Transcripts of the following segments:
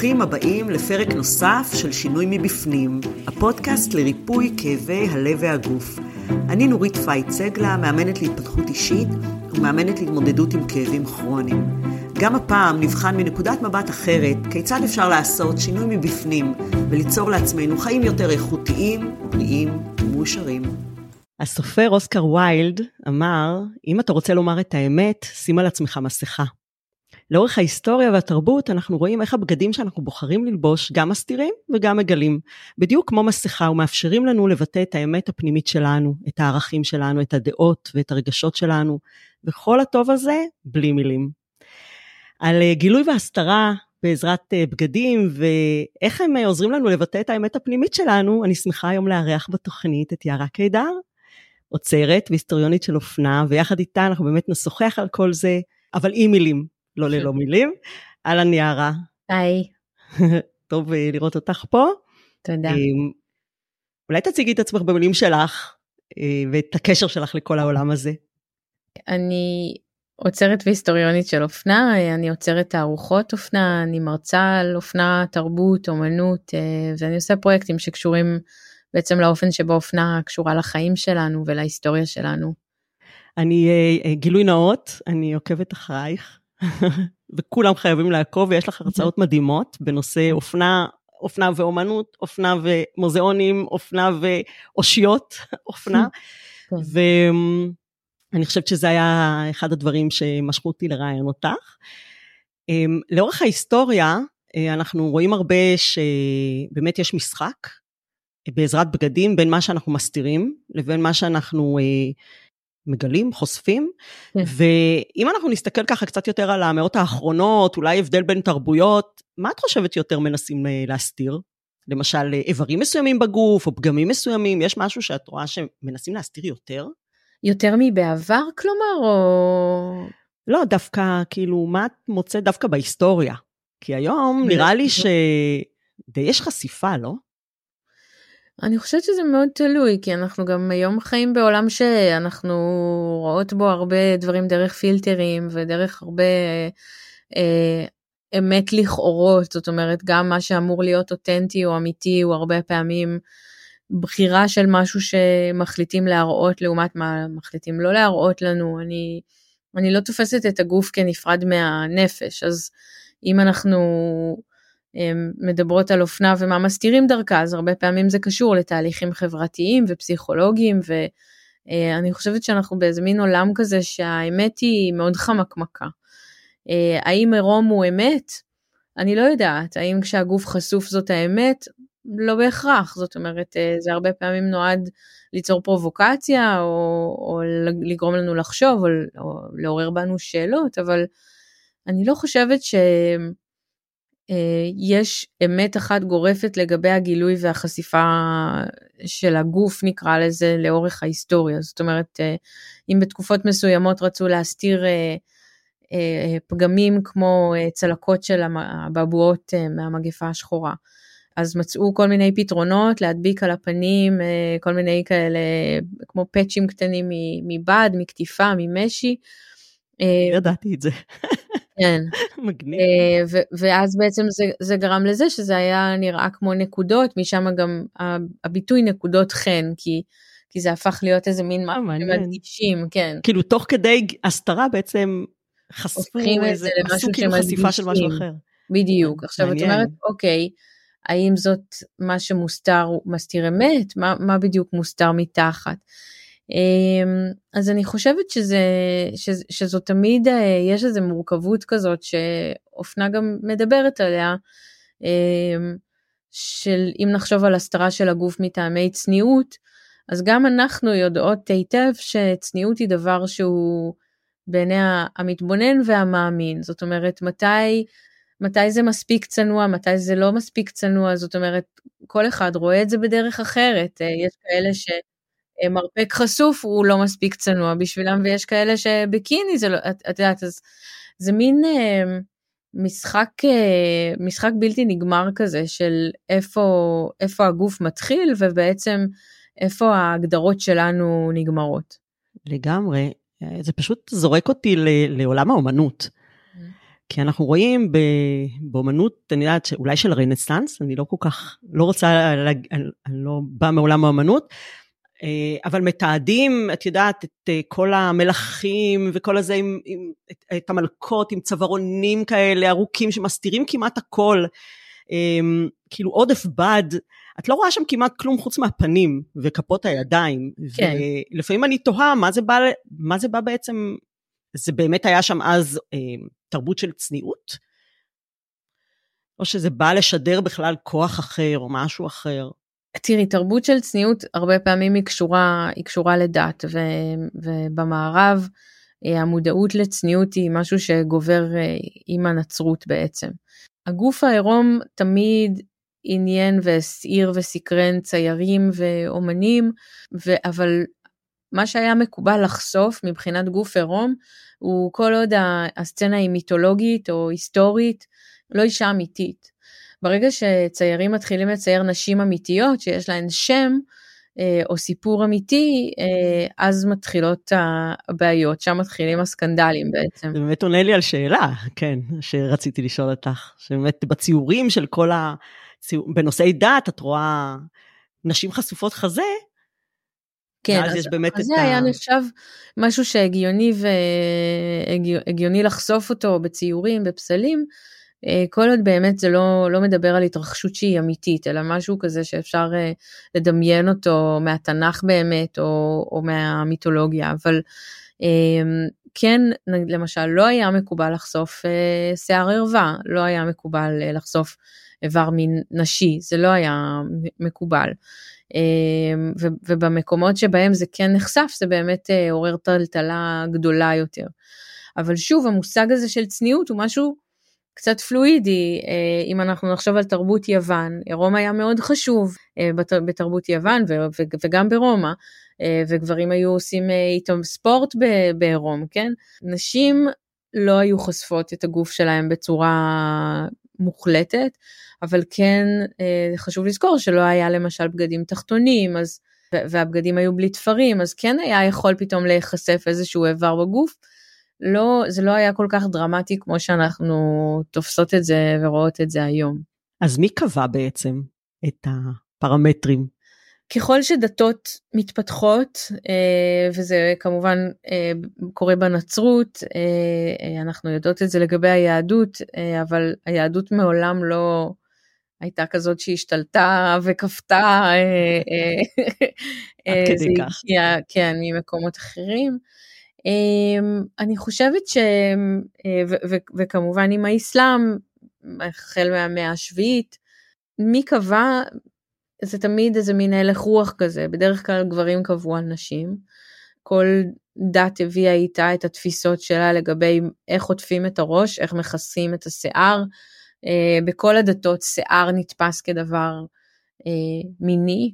ברוכים הבאים לפרק נוסף של שינוי מבפנים, הפודקאסט לריפוי כאבי הלב והגוף. אני נורית פייט סגלה, מאמנת להתפתחות אישית ומאמנת להתמודדות עם כאבים כרוניים. גם הפעם נבחן מנקודת מבט אחרת כיצד אפשר לעשות שינוי מבפנים וליצור לעצמנו חיים יותר איכותיים, בריאים ומאושרים. הסופר אוסקר ויילד אמר, אם אתה רוצה לומר את האמת, שים על עצמך מסכה. לאורך ההיסטוריה והתרבות אנחנו רואים איך הבגדים שאנחנו בוחרים ללבוש גם מסתירים וגם מגלים. בדיוק כמו מסכה ומאפשרים לנו לבטא את האמת הפנימית שלנו, את הערכים שלנו, את הדעות ואת הרגשות שלנו, וכל הטוב הזה בלי מילים. על אה, גילוי והסתרה בעזרת אה, בגדים ואיך הם אה, עוזרים לנו לבטא את האמת הפנימית שלנו, אני שמחה היום לארח בתוכנית את יערה קידר, עוצרת והיסטוריונית של אופנה, ויחד איתה אנחנו באמת נשוחח על כל זה, אבל עם מילים. לא ללא מילים. אהלן יערה. היי. טוב אה, לראות אותך פה. תודה. אה, אולי תציגי את עצמך במילים שלך אה, ואת הקשר שלך לכל העולם הזה. אני עוצרת והיסטוריונית של אופנה, אני עוצרת תערוכות אופנה, אני מרצה על אופנה, תרבות, אומנות, ואני עושה פרויקטים שקשורים בעצם לאופן שבו אופנה קשורה לחיים שלנו ולהיסטוריה שלנו. אני, גילוי נאות, אני עוקבת אחרייך וכולם חייבים לעקוב, ויש לך הרצאות מדהימות בנושא אופנה, אופנה ואומנות, אופנה ומוזיאונים, אופנה ואושיות אופנה. כן. ואני חושבת שזה היה אחד הדברים שמשכו אותי לראיין אותך. אמ, לאורך ההיסטוריה, אה, אנחנו רואים הרבה שבאמת יש משחק בעזרת בגדים בין מה שאנחנו מסתירים לבין מה שאנחנו אה, מגלים, חושפים, כן. ואם אנחנו נסתכל ככה קצת יותר על המאות האחרונות, אולי הבדל בין תרבויות, מה את חושבת יותר מנסים אה, להסתיר? למשל, אה, איברים מסוימים בגוף, או פגמים מסוימים, יש משהו שאת רואה שמנסים להסתיר יותר? יותר מבעבר, כלומר, או... לא, דווקא, כאילו, מה את מוצאת דווקא בהיסטוריה? כי היום נראה לי שדי יש חשיפה, לא? אני חושבת שזה מאוד תלוי כי אנחנו גם היום חיים בעולם שאנחנו רואות בו הרבה דברים דרך פילטרים ודרך הרבה אה, אמת לכאורות. זאת אומרת גם מה שאמור להיות אותנטי או אמיתי הוא הרבה פעמים בחירה של משהו שמחליטים להראות לעומת מה מחליטים לא להראות לנו. אני אני לא תופסת את הגוף כנפרד מהנפש. אז אם אנחנו מדברות על אופנה ומה מסתירים דרכה, אז הרבה פעמים זה קשור לתהליכים חברתיים ופסיכולוגיים, ואני חושבת שאנחנו באיזה מין עולם כזה שהאמת היא מאוד חמקמקה. אה, האם עירום הוא אמת? אני לא יודעת. האם כשהגוף חשוף זאת האמת? לא בהכרח. זאת אומרת, אה, זה הרבה פעמים נועד ליצור פרובוקציה, או, או לגרום לנו לחשוב, או, או לעורר בנו שאלות, אבל אני לא חושבת ש... אה, יש אמת אחת גורפת לגבי הגילוי והחשיפה של הגוף נקרא לזה לאורך ההיסטוריה זאת אומרת אה, אם בתקופות מסוימות רצו להסתיר אה, פגמים כמו צלקות של הבבואות מהמגפה השחורה אז מצאו כל מיני פתרונות להדביק על הפנים כל מיני כאלה כמו פאצ'ים קטנים מבד מקטיפה ממשי. ידעתי את זה. כן. מגניב. אה, ואז בעצם זה, זה גרם לזה שזה היה נראה כמו נקודות, משם גם הביטוי נקודות חן, כי, כי זה הפך להיות איזה מין מה מדגישים, כן. כאילו תוך כדי הסתרה בעצם חשפו איזה, עשו כאילו חשיפה של משהו אחר. בדיוק. עכשיו את אומרת, אוקיי, האם זאת מה שמוסתר מסתיר אמת? מה, מה בדיוק מוסתר מתחת? אמ, אז אני חושבת שזה, שזה, שזו תמיד, אה, יש איזו מורכבות כזאת שאופנה גם מדברת עליה, אמ, של אם נחשוב על הסתרה של הגוף מטעמי צניעות, אז גם אנחנו יודעות היטב שצניעות היא דבר שהוא בעיני המתבונן והמאמין, זאת אומרת מתי, מתי זה מספיק צנוע, מתי זה לא מספיק צנוע, זאת אומרת כל אחד רואה את זה בדרך אחרת, אה, יש כאלה ש... מרפק חשוף הוא לא מספיק צנוע בשבילם ויש כאלה שבקיני זה לא, את, את יודעת אז זה מין אה, משחק אה, משחק בלתי נגמר כזה של איפה איפה הגוף מתחיל ובעצם איפה ההגדרות שלנו נגמרות. לגמרי, זה פשוט זורק אותי לעולם האומנות. כי אנחנו רואים באומנות, אני יודעת, אולי של הרנסאנס, אני לא כל כך, לא רוצה, אני, לא באה מעולם האומנות, אה, אבל מתעדים, את יודעת, את אה, כל המלכים וכל הזה, עם, עם, את, את המלכות עם צווארונים כאלה ארוכים שמסתירים כמעט הכל, אמ, כאילו עודף בד, את לא רואה שם כמעט כלום חוץ מהפנים וכפות הידיים. כן. ולפעמים אני תוהה מה זה בא, מה זה בא בעצם, זה באמת היה שם אז אה, תרבות של צניעות? או שזה בא לשדר בכלל כוח אחר או משהו אחר? תראי, תרבות של צניעות הרבה פעמים היא קשורה, היא קשורה לדת, ו, ובמערב אה, המודעות לצניעות היא משהו שגובר אה, עם הנצרות בעצם. הגוף העירום תמיד עניין והסעיר וסקרן ציירים ואומנים, ו, אבל מה שהיה מקובל לחשוף מבחינת גוף עירום, הוא כל עוד הסצנה היא מיתולוגית או היסטורית, לא אישה אמיתית. ברגע שציירים מתחילים לצייר נשים אמיתיות שיש להן שם אה, או סיפור אמיתי, אה, אז מתחילות הבעיות, שם מתחילים הסקנדלים בעצם. זה באמת עונה לי על שאלה, כן, שרציתי לשאול אותך, שבאמת בציורים של כל ה... בנושאי דת את רואה נשים חשופות חזה, כן, אז, יש באמת אז את זה ה... היה נחשב משהו שהגיוני והגיוני לחשוף אותו בציורים, בפסלים, כל עוד באמת זה לא, לא מדבר על התרחשות שהיא אמיתית, אלא משהו כזה שאפשר אה, לדמיין אותו מהתנ"ך באמת, או, או מהמיתולוגיה, אבל אמ, כן, למשל, לא היה מקובל לחשוף אה, שיער ערווה, לא היה מקובל לחשוף איבר מין נשי, זה לא היה מקובל. ובמקומות שבהם זה כן נחשף, זה באמת עורר טלטלה גדולה יותר. אבל שוב, המושג הזה של צניעות הוא משהו קצת פלואידי, אה, אם אנחנו נחשוב על תרבות יוון, רומא היה מאוד חשוב אה, בתרבות יוון וגם ברומא, אה, וגברים היו עושים איתם ספורט בעירום, כן? נשים לא היו חושפות את הגוף שלהם בצורה מוחלטת, אבל כן חשוב לזכור שלא היה למשל בגדים תחתונים, אז, והבגדים היו בלי תפרים, אז כן היה יכול פתאום להיחשף איזשהו איבר בגוף. לא, זה לא היה כל כך דרמטי כמו שאנחנו תופסות את זה ורואות את זה היום. אז מי קבע בעצם את הפרמטרים? ככל שדתות מתפתחות, אה, וזה כמובן אה, קורה בנצרות, אה, אנחנו יודעות את זה לגבי היהדות, אבל היהדות מעולם לא הייתה כזאת שהשתלטה וכפתה. עד כדי כך. כן, ממקומות אחרים. אמ, אני חושבת ש... אה, וכמובן עם האסלאם, החל מהמאה השביעית, מי קבע, זה תמיד איזה מין הלך רוח כזה, בדרך כלל גברים קבעו על נשים. כל דת הביאה איתה את התפיסות שלה לגבי איך עוטפים את הראש, איך מכסים את השיער. אה, בכל הדתות שיער נתפס כדבר אה, מיני,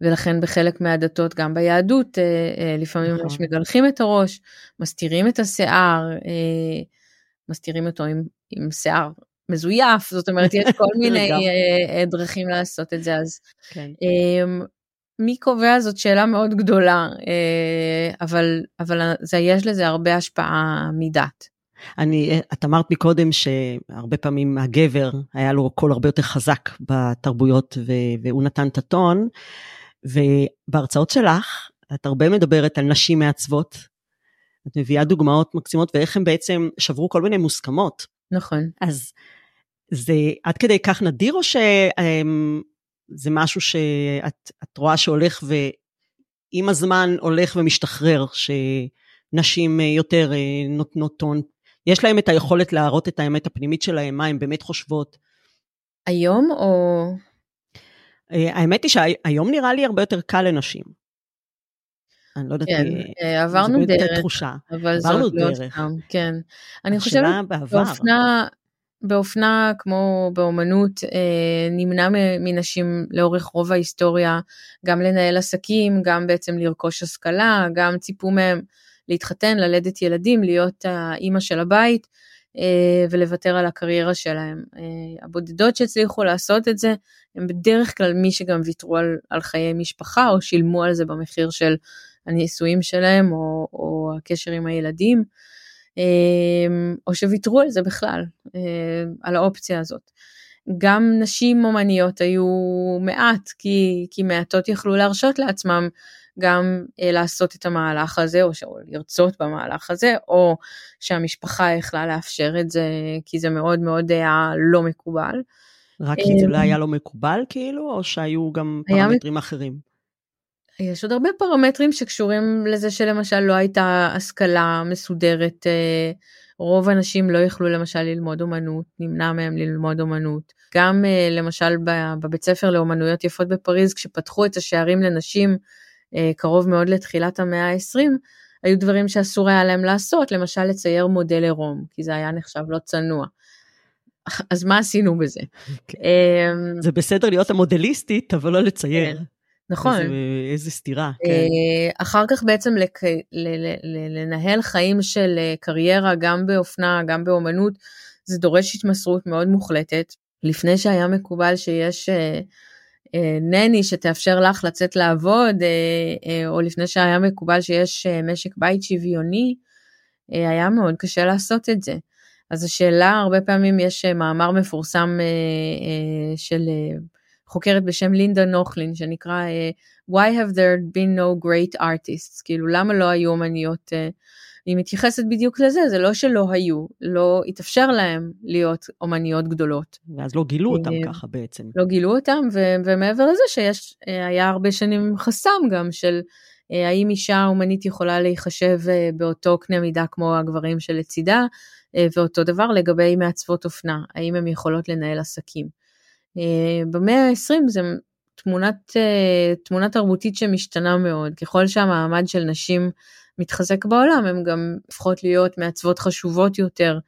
ולכן בחלק מהדתות, גם ביהדות, אה, אה, לפעמים ממש נכון. מגלחים את הראש, מסתירים את השיער, אה, מסתירים אותו עם, עם שיער מזויף, זאת אומרת, יש כל מיני דרכים לעשות את זה, אז כן. אמ, מי קובע זאת שאלה מאוד גדולה, אבל, אבל זה, יש לזה הרבה השפעה מדת. אני, את אמרת מקודם שהרבה פעמים הגבר היה לו קול הרבה יותר חזק בתרבויות והוא נתן את הטון, ובהרצאות שלך את הרבה מדברת על נשים מעצבות. את מביאה דוגמאות מקסימות ואיך הם בעצם שברו כל מיני מוסכמות. נכון. אז זה עד כדי כך נדיר או שזה משהו שאת רואה שהולך ועם הזמן הולך ומשתחרר, שנשים יותר אה, נותנות טון יש להם את היכולת להראות את האמת הפנימית שלהם, מה הן באמת חושבות. היום או... אה, האמת היא שהיום נראה לי הרבה יותר קל לנשים. אני לא יודעת, כן, אה, עברנו דרך, תחושה. אבל זאת לא סתם, כן. אני חושבת, באופנה, באופנה כמו באומנות, אה, נמנע מנשים לאורך רוב ההיסטוריה גם לנהל עסקים, גם בעצם לרכוש השכלה, גם ציפו מהם להתחתן, ללדת ילדים, להיות האימא של הבית אה, ולוותר על הקריירה שלהם. אה, הבודדות שהצליחו לעשות את זה, הם בדרך כלל מי שגם ויתרו על, על חיי משפחה או שילמו על זה במחיר של הנישואים שלהם או, או הקשר עם הילדים. או שוויתרו על זה בכלל, על האופציה הזאת. גם נשים אומניות היו מעט, כי, כי מעטות יכלו להרשות לעצמם גם אה, לעשות את המהלך הזה, או, או לרצות במהלך הזה, או שהמשפחה יכלה לאפשר את זה, כי זה מאוד מאוד היה לא מקובל. רק כי זה לא היה לא מקובל כאילו, או שהיו גם פרמטרים היה... אחרים? יש עוד הרבה פרמטרים שקשורים לזה שלמשל לא הייתה השכלה מסודרת, אה, רוב האנשים לא יכלו למשל ללמוד אומנות, נמנע מהם ללמוד אומנות. גם אה, למשל בבית ספר לאומנויות יפות בפריז, כשפתחו את השערים לנשים אה, קרוב מאוד לתחילת המאה ה-20, היו דברים שאסור היה להם לעשות, למשל לצייר מודל עירום, כי זה היה נחשב לא צנוע. אז מה עשינו בזה? כן. אמ, זה בסדר להיות המודליסטית, אבל לא לצייר. כן, נכון. איזה, איזה סתירה. כן. אה, אחר כך בעצם לק... לנהל חיים של אה, קריירה, גם באופנה, גם באומנות, זה דורש התמסרות מאוד מוחלטת. לפני שהיה מקובל שיש אה, נני שתאפשר לך לצאת לעבוד, אה, אה, או לפני שהיה מקובל שיש משק בית שוויוני, היה מאוד קשה לעשות את זה. אז השאלה, הרבה פעמים יש מאמר מפורסם של חוקרת בשם לינדה נוכלין, שנקרא Why have there been no great artists? כאילו, למה לא היו אמניות היא מתייחסת בדיוק לזה, זה לא שלא היו, לא התאפשר להם להיות אומניות גדולות. ואז לא גילו אותם אה, ככה בעצם. לא גילו אותם, ו- ומעבר לזה שיש, אה, היה הרבה שנים חסם גם של אה, האם אישה אומנית יכולה להיחשב באותו קנה מידה כמו הגברים שלצידה, ואותו דבר לגבי מעצבות אופנה, האם הן יכולות לנהל עסקים. במאה ה-20 זה תמונת, תמונה תרבותית שמשתנה מאוד, ככל שהמעמד של נשים מתחזק בעולם, הן גם הופכות להיות מעצבות חשובות יותר.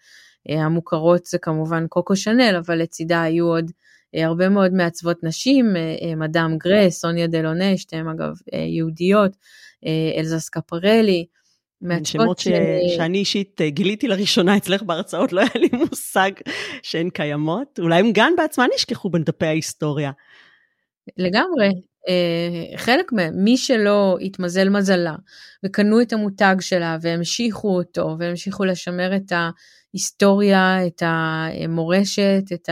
אה, המוכרות זה כמובן קוקו שנל, אבל לצידה היו עוד אה, הרבה מאוד מעצבות נשים, אה, מדאם גרה, סוניה דלונה, שתיהן אגב יהודיות, אלזה סקיאפרלי. שמות ש... שאני אישית גיליתי לראשונה אצלך בהרצאות, לא היה לי מושג שהן קיימות. אולי הם גם בעצמן נשכחו בין דפי ההיסטוריה. לגמרי, אה, חלק מהם, מי שלא התמזל מזלה וקנו את המותג שלה והמשיכו אותו והמשיכו לשמר את ההיסטוריה, את המורשת, את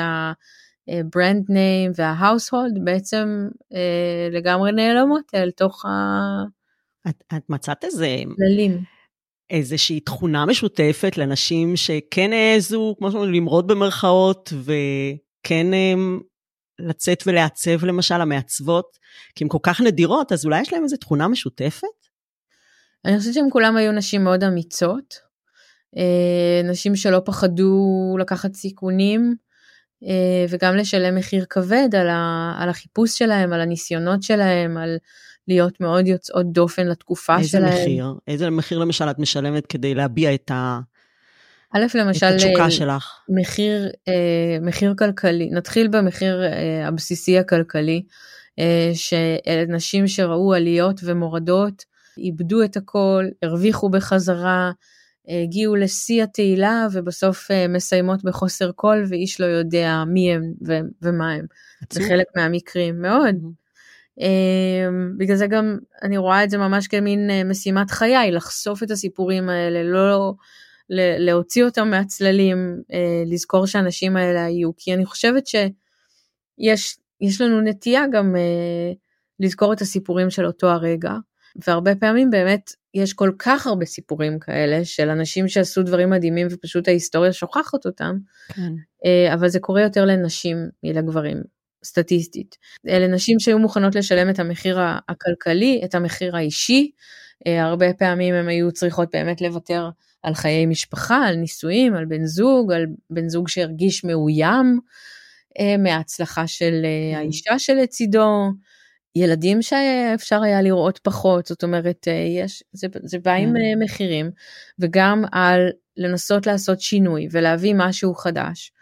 ה brand name וה household, בעצם אה, לגמרי נעלמות אל תוך ה... את, את מצאת איזה... כללים. איזושהי תכונה משותפת לנשים שכן העזו, כמו שאומרים, למרוד במרכאות, וכן הם לצאת ולעצב למשל, המעצבות, כי הן כל כך נדירות, אז אולי יש להן איזו תכונה משותפת? אני חושבת שהן כולן היו נשים מאוד אמיצות, אה, נשים שלא פחדו לקחת סיכונים, אה, וגם לשלם מחיר כבד על, ה, על החיפוש שלהם, על הניסיונות שלהם, על להיות מאוד יוצאות דופן לתקופה איזה שלהם. איזה מחיר? איזה מחיר למשל את משלמת כדי להביע את ה... א', למשל, את התשוקה אה, שלך. מחיר, אה, מחיר כלכלי, נתחיל במחיר אה, הבסיסי הכלכלי, שנשים שראו עליות ומורדות, איבדו את הכל, הרוויחו בחזרה, הגיעו לשיא התהילה ובסוף מסיימות בחוסר כל ואיש לא יודע מי הם ומה הם. זה חלק מהמקרים, מאוד. Mm-hmm. בגלל זה גם אני רואה את זה ממש כמין משימת חיי, לחשוף את הסיפורים האלה, לא להוציא אותם מהצללים, אה, לזכור שהאנשים האלה היו, כי אני חושבת שיש לנו נטייה גם אה, לזכור את הסיפורים של אותו הרגע, והרבה פעמים באמת יש כל כך הרבה סיפורים כאלה של אנשים שעשו דברים מדהימים ופשוט ההיסטוריה שוכחת אותם, כן. אה, אבל זה קורה יותר לנשים מלגברים. סטטיסטית. אלה נשים שהיו מוכנות לשלם את המחיר הכלכלי, את המחיר האישי, הרבה פעמים הן היו צריכות באמת לוותר על חיי משפחה, על נישואים, על בן זוג, על בן זוג שהרגיש מאוים אה, מההצלחה של אה, כן. האישה שלצידו, ילדים שאפשר היה לראות פחות, זאת אומרת, אה, יש, זה, זה בא עם כן. מחירים, וגם על לנסות לעשות שינוי ולהביא משהו חדש.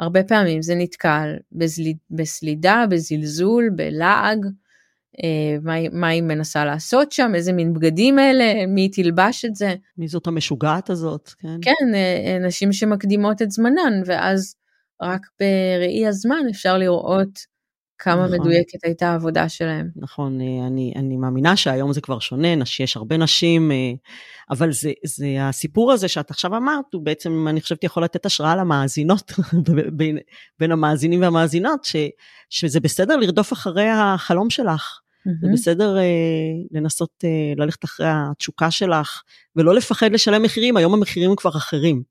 הרבה פעמים זה נתקל בסליד, בסלידה, בזלזול, בלעג, מה, מה היא מנסה לעשות שם, איזה מין בגדים אלה, מי תלבש את זה. מי זאת המשוגעת הזאת, כן. כן, אה, אה, נשים שמקדימות את זמנן, ואז רק בראי הזמן אפשר לראות כמה נכון. מדויקת הייתה העבודה שלהם. נכון, אה, אני, אני מאמינה שהיום זה כבר שונה, שיש הרבה נשים, אה, אבל זה, זה הסיפור הזה שאת עכשיו אמרת, הוא בעצם, אני חושבת, יכול לתת השראה למאזינות, בין, בין המאזינים והמאזינות, ש, שזה בסדר לרדוף אחרי החלום שלך. Mm-hmm. זה בסדר אה, לנסות אה, ללכת אחרי התשוקה שלך, ולא לפחד לשלם מחירים, היום המחירים הם כבר אחרים.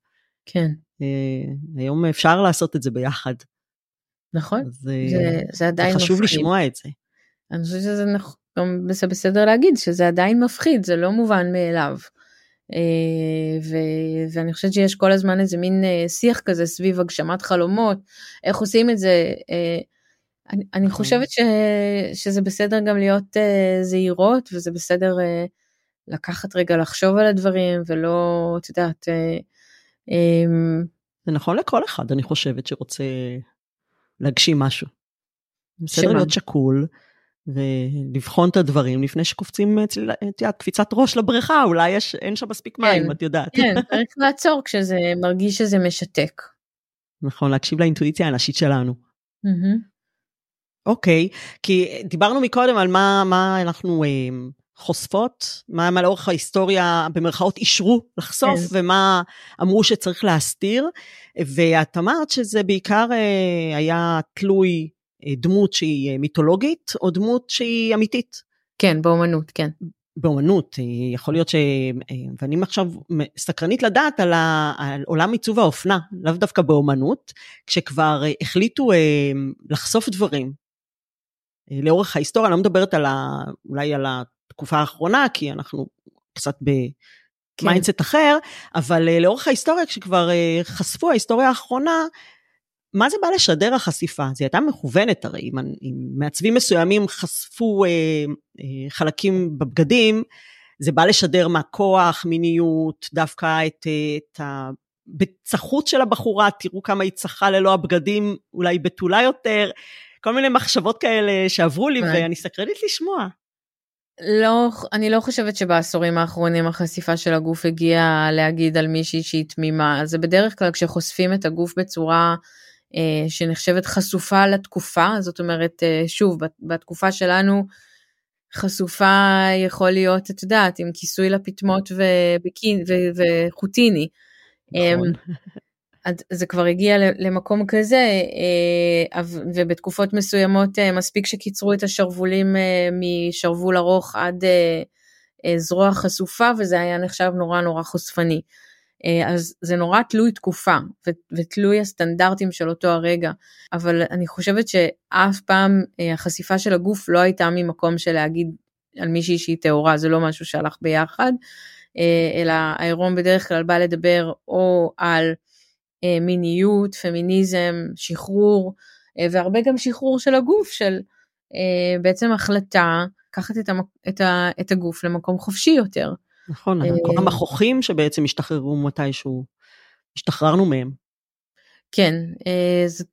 כן. אה, היום אפשר לעשות את זה ביחד. נכון, זה, זה, זה עדיין מפחיד. חשוב לשמוע את זה. אני חושבת שזה נכון, זה בסדר להגיד שזה עדיין מפחיד, זה לא מובן מאליו. אה, ו, ואני חושבת שיש כל הזמן איזה מין אה, שיח כזה סביב הגשמת חלומות, איך עושים את זה. אני, אני נכון. חושבת ש, שזה בסדר גם להיות זהירות, וזה בסדר לקחת רגע לחשוב על הדברים, ולא, את יודעת, זה נכון לכל אחד, אני חושבת, שרוצה להגשים משהו. בסדר להיות שקול ולבחון את הדברים לפני שקופצים, את יודעת, קפיצת ראש לבריכה, אולי יש, אין שם מספיק מים, כן, את יודעת. כן, צריך לעצור כשזה מרגיש שזה משתק. נכון, להקשיב לאינטואיציה הנשית שלנו. mm-hmm. Okay, כי דיברנו מקודם על מה, מה אנחנו... אה, חושפות, מה, מה לאורך ההיסטוריה במרכאות אישרו לחשוף כן. ומה אמרו שצריך להסתיר. ואת אמרת שזה בעיקר אה, היה תלוי אה, דמות שהיא אה, מיתולוגית או דמות שהיא אמיתית. כן, באומנות, כן. באומנות, יכול להיות ש... ואני עכשיו סקרנית לדעת על, ה... על עולם עיצוב האופנה, לאו דווקא באומנות, כשכבר החליטו לחשוף דברים לאורך ההיסטוריה, אני לא מדברת על ה... אולי על התקופה האחרונה, כי אנחנו קצת ב mindset כן. אחר, אבל אה, לאורך ההיסטוריה, כשכבר אה, חשפו ההיסטוריה האחרונה, מה זה בא לשדר החשיפה? זה הייתה מכוונת הרי, אם, אם מעצבים מסוימים חשפו אה, אה, חלקים בבגדים, זה בא לשדר מה כוח, מיניות, דווקא את, את הבצחות של הבחורה, תראו כמה היא צחה ללא הבגדים, אולי בתולה יותר, כל מיני מחשבות כאלה שעברו לי, ואני סקרנית לשמוע. לא, אני לא חושבת שבעשורים האחרונים החשיפה של הגוף הגיעה להגיד על מישהי שהיא תמימה. זה בדרך כלל כשחושפים את הגוף בצורה אה, שנחשבת חשופה לתקופה, זאת אומרת, אה, שוב, בתקופה שלנו חשופה יכול להיות, את יודעת, עם כיסוי לפטמות וחוטיני. נכון. זה כבר הגיע למקום כזה, אה, ובתקופות מסוימות אה, מספיק שקיצרו את השרוולים אה, משרוול ארוך עד זרוע חשופה, וזה היה נחשב נורא נורא חושפני. אז זה נורא תלוי תקופה ותלוי הסטנדרטים של אותו הרגע, אבל אני חושבת שאף פעם החשיפה של הגוף לא הייתה ממקום של להגיד על מישהי שהיא טהורה, זה לא משהו שהלך ביחד, אלא העירום בדרך כלל בא לדבר או על מיניות, פמיניזם, שחרור, אה, והרבה גם שחרור של הגוף, של אה, בעצם החלטה לקחת את, המק... את, ה... את הגוף למקום חופשי יותר. נכון, כל המכוחים שבעצם השתחררו מתישהו, השתחררנו מהם. כן,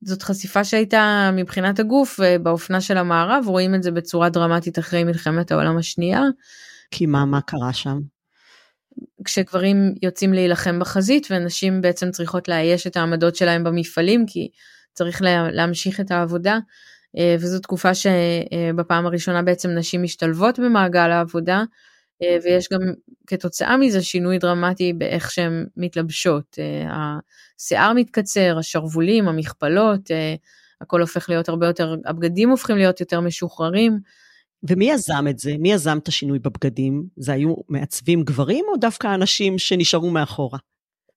זאת חשיפה שהייתה מבחינת הגוף באופנה של המערב, רואים את זה בצורה דרמטית אחרי מלחמת העולם השנייה. כי מה, מה קרה שם? כשגברים יוצאים להילחם בחזית ונשים בעצם צריכות לאייש את העמדות שלהם במפעלים כי צריך לה, להמשיך את העבודה אה, וזו תקופה שבפעם הראשונה בעצם נשים משתלבות במעגל העבודה אה, ויש גם כתוצאה מזה שינוי דרמטי באיך שהן מתלבשות. אה, השיער מתקצר, השרוולים, המכפלות, הכל הופך להיות הרבה יותר, הבגדים הופכים להיות יותר משוחררים. ומי יזם את זה? מי יזם את השינוי בבגדים? זה היו מעצבים גברים או דווקא אנשים שנשארו מאחורה?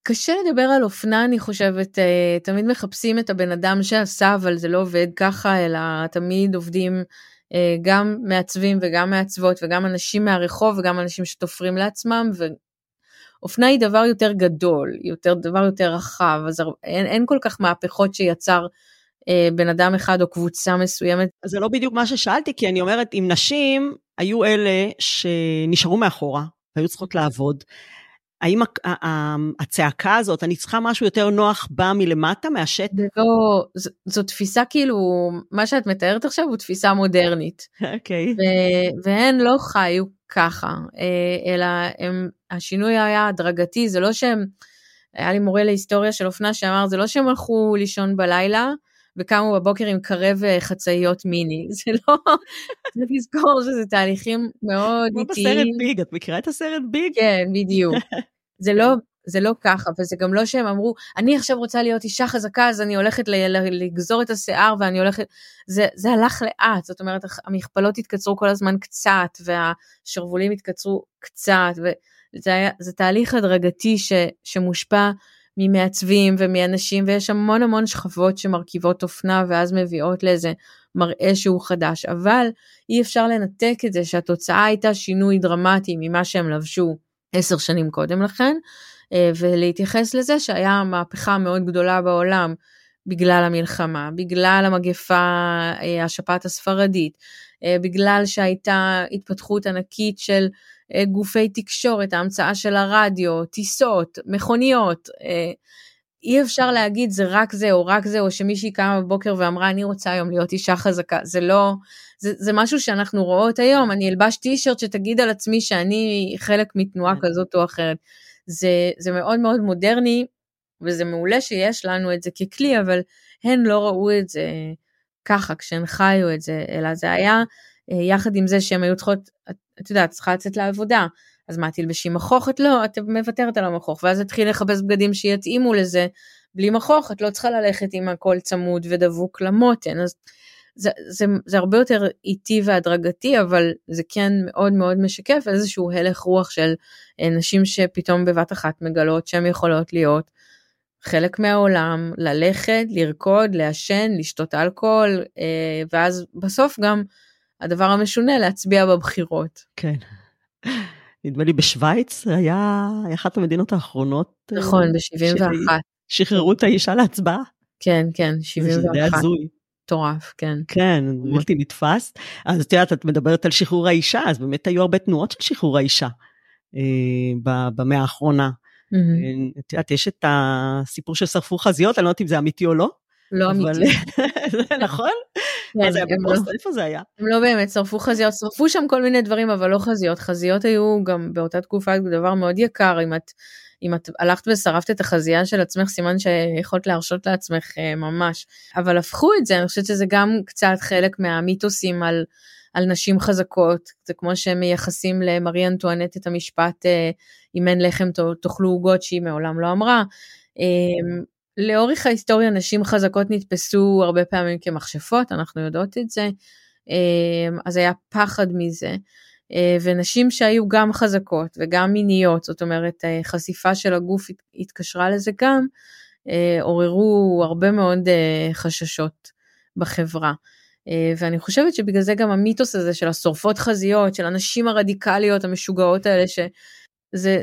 קשה לדבר על אופנה, אני חושבת, אה, תמיד מחפשים את הבן אדם שעשה, אבל זה לא עובד ככה, אלא תמיד עובדים אה, גם מעצבים וגם מעצבות וגם אנשים מהרחוב וגם אנשים שתופרים לעצמם, ואופנה היא דבר יותר גדול, יותר, דבר יותר רחב, אז אין, אין כל כך מהפכות שיצר בן אדם אחד או קבוצה מסוימת. זה לא בדיוק מה ששאלתי, כי אני אומרת, אם נשים היו אלה שנשארו מאחורה והיו צריכות לעבוד, האם הצעקה הזאת, אני צריכה משהו יותר נוח, באה מלמטה, מהשטח? לא, זו, זו תפיסה כאילו, מה שאת מתארת עכשיו הוא תפיסה מודרנית. אוקיי. Okay. והן לא חיו ככה, אה, אלא הם, השינוי היה הדרגתי, זה לא שהם, היה לי מורה להיסטוריה של אופנה שאמר, זה לא שהם הלכו לישון בלילה, וקמו בבוקר עם קרב חצאיות מיני. זה לא, צריך לזכור שזה תהליכים מאוד איטיים. כמו בסרט ביג, את מכירה את הסרט ביג? כן, בדיוק. זה לא, זה לא ככה, וזה גם לא שהם אמרו, אני עכשיו רוצה להיות אישה חזקה, אז אני הולכת לגזור את השיער ואני הולכת... זה, זה הלך לאט, זאת אומרת, המכפלות התקצרו כל הזמן קצת, והשרוולים התקצרו קצת, וזה היה, זה תהליך הדרגתי ש, שמושפע ממעצבים ומאנשים, ויש המון המון שכבות שמרכיבות אופנה, ואז מביאות לאיזה מראה שהוא חדש, אבל אי אפשר לנתק את זה שהתוצאה הייתה שינוי דרמטי ממה שהם לבשו עשר שנים קודם לכן, אה, ולהתייחס לזה שהיה מהפכה מאוד גדולה בעולם בגלל המלחמה, בגלל המגפה, אה, השפעת הספרדית, אה, בגלל שהייתה התפתחות ענקית של גופי תקשורת, ההמצאה של הרדיו, טיסות, מכוניות. אי אפשר להגיד זה רק זה או רק זה, או שמישהי קמה בבוקר ואמרה אני רוצה היום להיות אישה חזקה, זה לא, זה, זה משהו שאנחנו רואות היום, אני אלבש טישרט שתגיד על עצמי שאני חלק מתנועה כן. כזאת או אחרת. זה, זה מאוד מאוד מודרני, וזה מעולה שיש לנו את זה ככלי, אבל הן לא ראו את זה ככה כשהן חיו את זה, אלא זה היה אה, יחד עם זה שהן היו צריכות, את, יודעת, צריכה לצאת לעבודה, אז מה, תלבשי מכוך? את לא, את מוותרת על המכוך, ואז התחיל לחפש בגדים שיתאימו לזה, בלי מכוך, את לא צריכה ללכת עם הכל צמוד ודבוק למותן, אז זה, זה, זה הרבה יותר איטי והדרגתי, אבל זה כן מאוד מאוד משקף איזשהו הלך רוח של אה, נשים שפתאום בבת אחת מגלות שהן יכולות להיות חלק מהעולם, ללכת, לרקוד, לעשן, לשתות אלכוהול, אה, ואז בסוף גם הדבר המשונה להצביע בבחירות. כן. נדמה לי בשוויץ היה אחת המדינות האחרונות. אה, נכון, ב-71. שחררו את האישה להצבעה. כן, כן, 71. זה די הזוי. מטורף, כן. כן, בלתי נתפס. אז את יודעת, את מדברת על שחרור האישה, אז באמת היו הרבה תנועות של שחרור האישה אה, במאה האחרונה. Mm-hmm. את יודעת, יש את הסיפור ששרפו חזיות, אני לא יודעת אם זה אמיתי או לא. לא אמיתי. נכון? מה זה היה בפוסט? איפה זה היה? הם לא באמת שרפו חזיות, שרפו שם כל מיני דברים, אבל לא חזיות. חזיות היו גם באותה תקופה דבר מאוד יקר, אם את אם את הלכת ושרפת את החזייה של עצמך, סימן שיכולת להרשות לעצמך uh, ממש. אבל הפכו את זה, אני חושבת שזה גם קצת חלק מהמיתוסים על, על נשים חזקות. זה כמו שהם מייחסים למרי אנטואנט את המשפט, uh, אם אין לחם תאכלו עוגות, שהיא מעולם לא אמרה. לאורך ההיסטוריה נשים חזקות נתפסו הרבה פעמים כמכשפות, אנחנו יודעות את זה. Um, אז היה פחד מזה. אה, ונשים שהיו גם חזקות וגם מיניות, זאת אומרת אה, חשיפה של הגוף התקשרה לזה גם, אה, עוררו הרבה מאוד חששות בחברה. ואני חושבת שבגלל זה גם המיתוס הזה של השורפות חזיות, של הנשים הרדיקליות המשוגעות האלה, שזה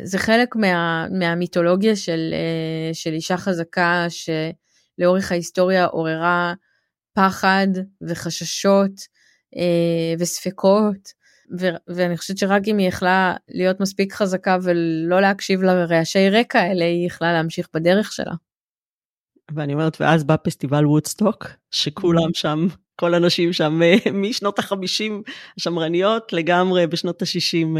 זה חלק מה, מהמיתולוגיה של, של אישה חזקה שלאורך ההיסטוריה עוררה פחד וחששות וספקות. ו- ואני חושבת שרק אם היא יכלה להיות מספיק חזקה ולא להקשיב לרעשי רקע האלה, היא יכלה להמשיך בדרך שלה. ואני אומרת, ואז בא פסטיבל וודסטוק, שכולם. שם, כל הנשים שם אה, משנות החמישים השמרניות לגמרי בשנות השישים.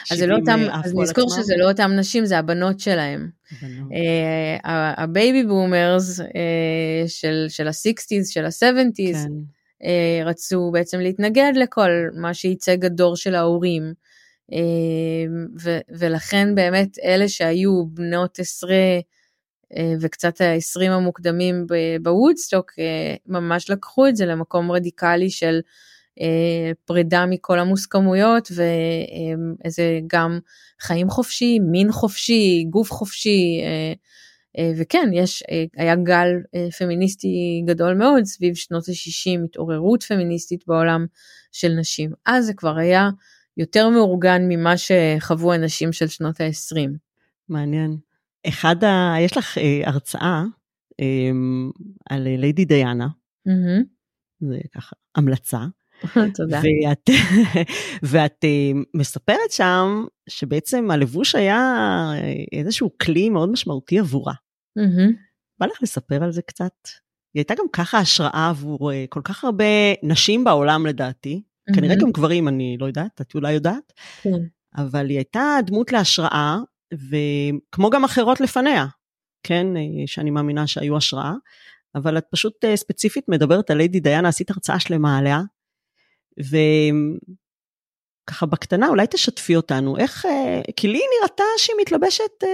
אה, אז זה לא אותם, אז נזכור עצמם. שזה לא אותם נשים, זה הבנות שלהם. ה baby boomers של, של ה-60's, של ה-70's, כן. אה, רצו בעצם להתנגד לכל מה שייצג הדור של ההורים. אה, ו- ולכן באמת אלה שהיו בנות עשרה אה, וקצת העשרים המוקדמים בוודסטוק ממש לקחו את זה למקום רדיקלי של פרידה מכל המוסכמויות ואיזה גם חיים חופשי, מין חופשי, גוף חופשי, אה, וכן, יש, אה, היה גל אה, פמיניסטי גדול מאוד סביב שנות ה-60, התעוררות פמיניסטית בעולם של נשים. אז זה כבר היה יותר מאורגן ממה שחוו הנשים של שנות ה-20. מעניין. אחד ה... יש לך הרצאה על ליידי דיאנה, mm-hmm. זה ככה המלצה. תודה. ואת, ואת מספרת שם שבעצם הלבוש היה איזשהו כלי מאוד משמעותי עבורה. Mm-hmm. בא לך לספר על זה קצת? היא הייתה גם ככה השראה עבור אה, כל כך הרבה נשים בעולם לדעתי, mm-hmm. כנראה גם גברים, אני לא יודעת, את אולי יודעת, כן. אבל היא הייתה דמות להשראה, וכמו גם אחרות לפניה, כן, אה, שאני מאמינה שהיו השראה, אבל את פשוט ספציפית מדברת על ליידי דיאנה, עשית הרצאה שלמה עליה, וככה בקטנה אולי תשתפי אותנו, איך, uh, כי לי נראתה שהיא מתלבשת uh,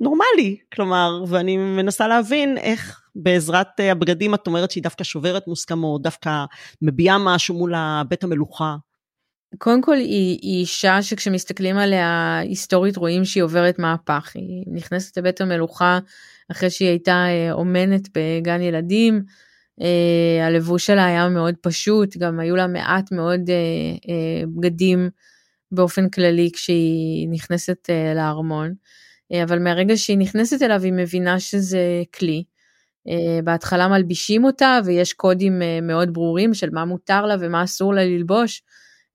נורמלי, כלומר, ואני מנסה להבין איך בעזרת הבגדים את אומרת שהיא דווקא שוברת מוסכמות, דווקא מביעה משהו מול בית המלוכה. קודם כל היא, היא אישה שכשמסתכלים עליה היסטורית רואים שהיא עוברת מהפך, היא נכנסת לבית המלוכה אחרי שהיא הייתה אה, אומנת בגן ילדים, אה, הלבוש שלה היה מאוד פשוט, גם היו לה מעט מאוד אה, בגדים באופן כללי כשהיא נכנסת לארמון, אבל מהרגע שהיא נכנסת אליו היא מבינה שזה כלי. בהתחלה מלבישים אותה ויש קודים מאוד ברורים של מה מותר לה ומה אסור לה ללבוש.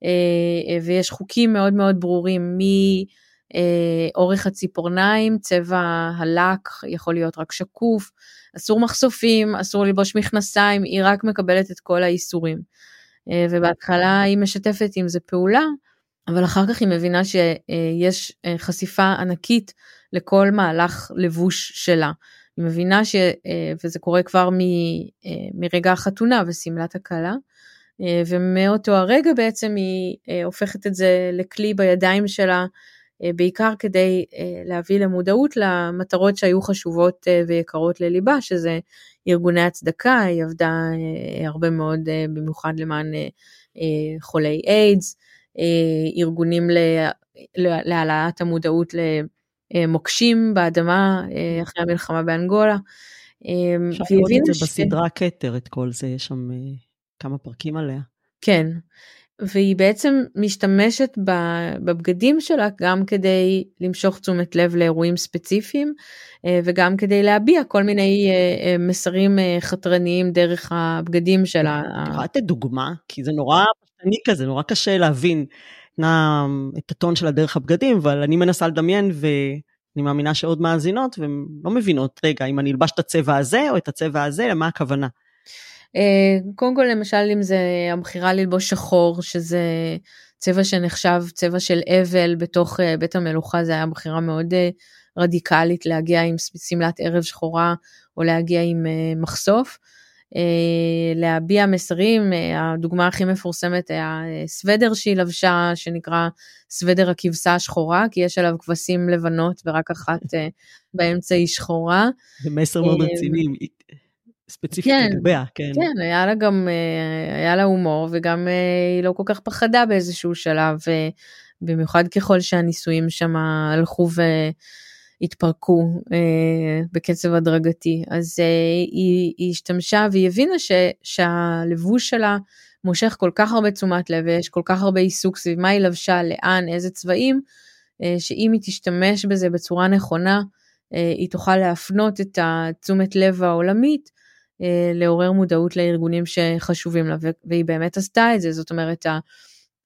אה, ויש חוקים מאוד מאוד ברורים מאורך אה, הציפורניים, צבע הלק יכול להיות רק שקוף, אסור מחשופים, אסור ללבוש מכנסיים, היא רק מקבלת את כל האיסורים. ובהתחלה היא משתפת עם זה פעולה, אבל אחר כך היא מבינה שיש חשיפה ענקית לכל מהלך לבוש שלה. היא מבינה ש... וזה קורה כבר מ... מרגע החתונה ושמלת הכלה. אה, ומאותו הרגע בעצם היא אה, הופכת את זה לכלי בידיים שלה, אה, בעיקר כדי להביא למודעות למטרות שהיו חשובות ויקרות לליבה, שזה ארגוני הצדקה, היא עבדה הרבה מאוד במיוחד למען חולי איידס, ארגונים להעלאת המודעות למוקשים באדמה אחרי המלחמה באנגולה. אפשר לראות את זה בסדרה כתר, את כל זה, יש שם כמה פרקים עליה. כן, והיא בעצם משתמשת בבגדים שלה גם כדי למשוך תשומת לב לאירועים ספציפיים אה, וגם כדי להביע כל מיני אה, אה, מסרים חתרניים דרך הבגדים שלה. את יכולה לתת דוגמה? כי זה נורא פשטני כזה, נורא קשה להבין את הטון שלה דרך הבגדים, אבל אני מנסה לדמיין ואני מאמינה שעוד מאזינות והן לא מבינות, רגע, אם אני אלבש את הצבע הזה או את הצבע הזה, למה הכוונה? אה, קודם כל למשל אם זה הבחירה ללבוש שחור שזה צבע שנחשב צבע של אבל בתוך אה, בית המלוכה זה היה בחירה מאוד אה, רדיקלית להגיע עם שמלת ערב שחורה או להגיע עם מחשוף. להביע מסרים, הדוגמה הכי מפורסמת היה סוודר שהיא לבשה שנקרא סוודר הכבשה השחורה כי יש עליו כבשים לבנות ורק אחת באמצע היא שחורה. זה מסר מאוד רציני. ספציפית כן, לגביה, כן. כן, היה לה גם, אה, היה לה הומור וגם אה, היא לא כל כך פחדה באיזשהו שלב, אה, במיוחד ככל שהניסויים שם הלכו והתפרקו בקצב הדרגתי. אז היא, היא השתמשה והיא הבינה ש, שהלבוש שלה מושך כל כך הרבה תשומת לב ויש כל כך הרבה עיסוק סביב מה היא לבשה, לאן, איזה צבעים, שאם היא תשתמש בזה בצורה נכונה, היא תוכל להפנות את התשומת לב העולמית לעורר מודעות לארגונים שחשובים לה, והיא באמת עשתה את זה, זאת אומרת,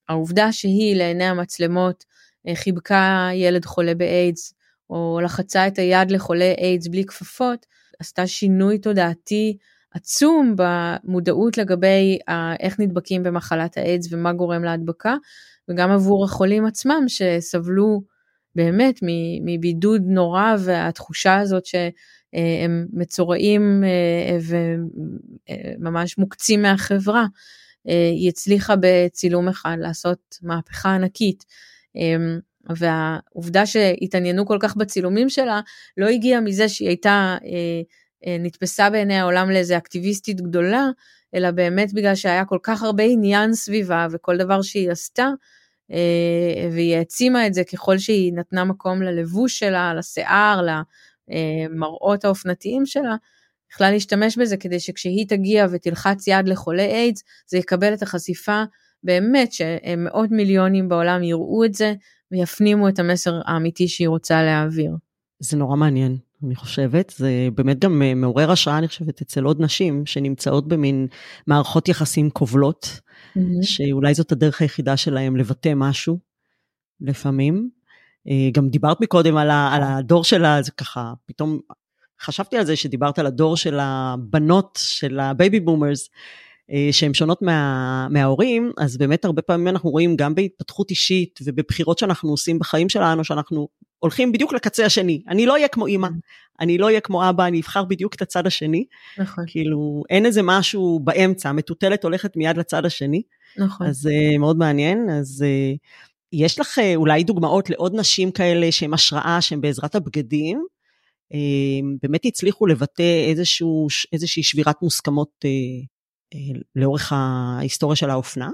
העובדה שהיא לעיני המצלמות אה, חיבקה ילד חולה באיידס, או לחצה את היד לחולה איידס בלי כפפות, עשתה שינוי תודעתי עצום במודעות לגבי איך נדבקים במחלת האיידס ומה גורם להדבקה, וגם עבור החולים עצמם שסבלו באמת מבידוד נורא והתחושה הזאת ש... אה, הם מצורעים אה, וממש מוקצים מהחברה, אה, היא הצליחה בצילום אחד לעשות מהפכה ענקית. והעובדה שהתעניינו כל כך בצילומים שלה לא הגיעה מזה שהיא הייתה נתפסה בעיני העולם לאיזה אקטיביסטית גדולה, אלא באמת בגלל שהיה כל כך הרבה עניין סביבה וכל דבר שהיא עשתה, והיא העצימה את זה ככל שהיא נתנה מקום ללבוש שלה, לשיער, המראות האופנתיים שלה, יכלה להשתמש בזה כדי שכשהיא תגיע ותלחץ יד לחולי איידס, זה יקבל את החשיפה באמת שמאות מיליונים בעולם יראו את זה ויפנימו את המסר האמיתי שהיא רוצה להעביר. זה נורא מעניין, אני חושבת. זה באמת גם אה, מעורר השראה, אני חושבת, אצל עוד נשים שנמצאות במין מערכות יחסים כובלות, mm-hmm. שאולי זאת הדרך היחידה שלהם לבטא משהו, לפעמים. אה, גם דיברת מקודם על, ה, על הדור שלה, זה ככה, פתאום חשבתי על זה שדיברת על הדור של הבנות, של ה baby boomers, אה, שהן שונות מה, מההורים, אז באמת הרבה פעמים אנחנו רואים גם בהתפתחות אישית ובבחירות שאנחנו עושים בחיים שלנו, שאנחנו הולכים בדיוק לקצה השני. אני לא אהיה כמו אימא, אני לא אהיה כמו אבא, אני אבחר בדיוק את הצד השני. נכון. כאילו, אין איזה משהו באמצע, המטוטלת הולכת מיד לצד השני. נכון. אז אה, מאוד מעניין. אז אה, יש לך אה, אולי דוגמאות לעוד נשים כאלה שהן השראה, שהן בעזרת הבגדים, uh, באמת הצליחו לבטא איזשהו, איזושהי שבירת מוסכמות uh, לאורך ההיסטוריה של האופנה?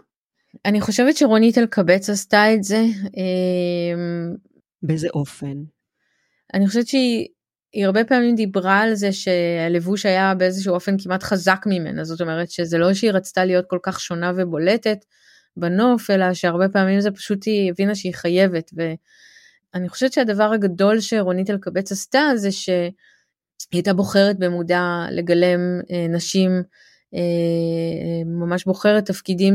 אני חושבת שרונית אלקבץ עשתה את זה. באיזה אופן? אני חושבת שהיא היא הרבה פעמים דיברה על זה שהלבוש היה באיזשהו אופן כמעט חזק ממנה, זאת אומרת שזה לא שהיא רצתה להיות כל כך שונה ובולטת בנוף, אלא שהרבה פעמים זה פשוט היא הבינה שהיא חייבת. ואני חושבת שהדבר הגדול שרונית אלקבץ עשתה זה שהיא הייתה בוחרת במודע לגלם אה, נשים, אה, ממש בוחרת תפקידים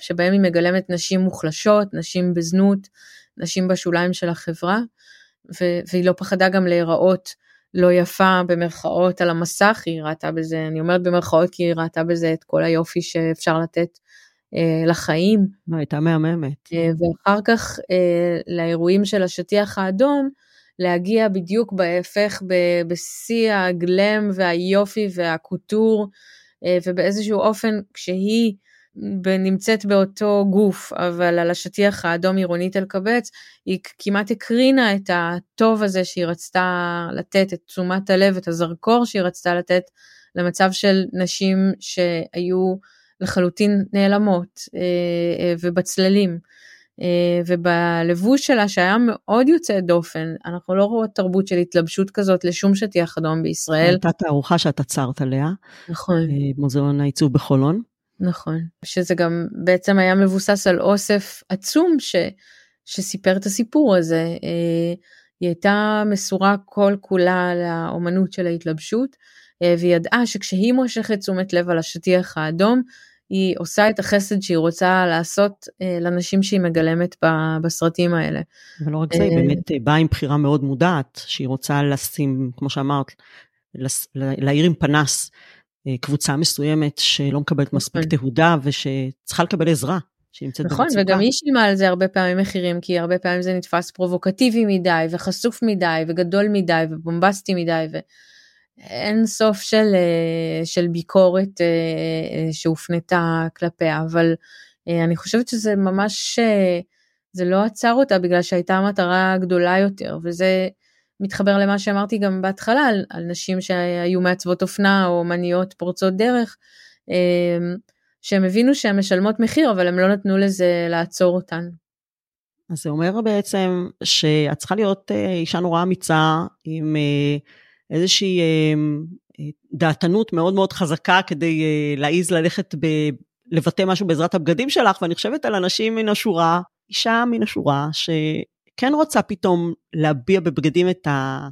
שבהם היא מגלמת נשים מוחלשות, נשים בזנות, נשים בשוליים של החברה. והיא לא פחדה גם להיראות לא יפה במרכאות על המסך, היא ראתה בזה, אני אומרת במרכאות כי היא ראתה בזה את כל היופי שאפשר לתת אה, לחיים. הייתה מהממת. אה, ואחר כך אה, לאירועים של השטיח האדום, להגיע בדיוק בהפך, בשיא הגלם והיופי והקוטור, אה, ובאיזשהו אופן כשהיא נמצאת באותו גוף, אבל על השטיח האדום עירונית אלקבץ, היא כמעט הקרינה את הטוב הזה שהיא רצתה לתת, את תשומת הלב, את הזרקור שהיא רצתה לתת למצב של נשים שהיו לחלוטין נעלמות אה, אה, ובצללים. אה, ובלבוש שלה שהיה מאוד יוצא דופן, אנחנו לא רואות תרבות של התלבשות כזאת לשום שטיח אדום בישראל. הייתה תערוכה שאת עצרת עליה. נכון. מוזיאון העיצוב בחולון. נכון, שזה גם בעצם היה מבוסס על אוסף עצום ש, שסיפר את הסיפור הזה. היא הייתה מסורה כל כולה לאומנות של ההתלבשות, והיא ידעה שכשהיא מושכת תשומת לב על השטיח האדום, היא עושה את החסד שהיא רוצה לעשות אה, לנשים שהיא מגלמת בסרטים האלה. ולא רק זה, היא באמת באה עם בחירה מאוד מודעת, שהיא רוצה לשים, כמו שאמרת, להאיר עם פנס קבוצה מסוימת שלא מקבלת מספיק נכון. תהודה ושצריכה לקבל עזרה. נכון, וגם היא שילמה על זה הרבה פעמים מחירים, כי הרבה פעמים זה נתפס פרובוקטיבי מדי, וחשוף מדי, וגדול מדי, ובומבסטי מדי, ואין סוף של, אה, של ביקורת אה, אה, שהופנתה כלפיה, אבל אני חושבת שזה ממש, זה לא עצר אותה בגלל שהייתה מטרה גדולה יותר, וזה מתחבר למה שאמרתי גם בהתחלה על, על נשים שהיו מעצבות אופנה או אומניות פורצות דרך, שהם הבינו שהן משלמות מחיר אבל הם לא נתנו לזה לעצור אותן. אז זה אומר בעצם שאת צריכה להיות אישה נורא אמיצה עם איזושהי אה, דעתנות מאוד מאוד חזקה כדי להעיז ללכת ב... לבטא משהו בעזרת הבגדים שלך, ואני חושבת על אנשים מן השורה, אישה מן השורה, ש... כן רוצה פתאום להביע בבגדים את ה...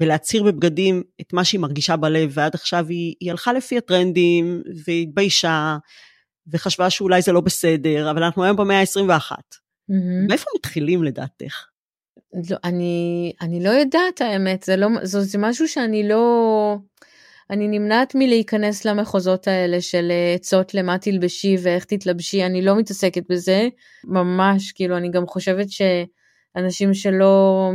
ולהצהיר בבגדים את מה שהיא מרגישה בלב, ועד עכשיו היא, היא הלכה לפי הטרנדים, והתביישה, וחשבה שאולי זה לא בסדר, אבל אנחנו היום במאה ה-21. Mm-hmm. מאיפה מתחילים לדעתך? לא, אני, אני לא יודעת האמת, זה, לא, זה, זה משהו שאני לא... אני נמנעת מלהיכנס למחוזות האלה של עצות למה תלבשי ואיך תתלבשי, אני לא מתעסקת בזה, ממש, כאילו, אני גם חושבת ש... אנשים שלא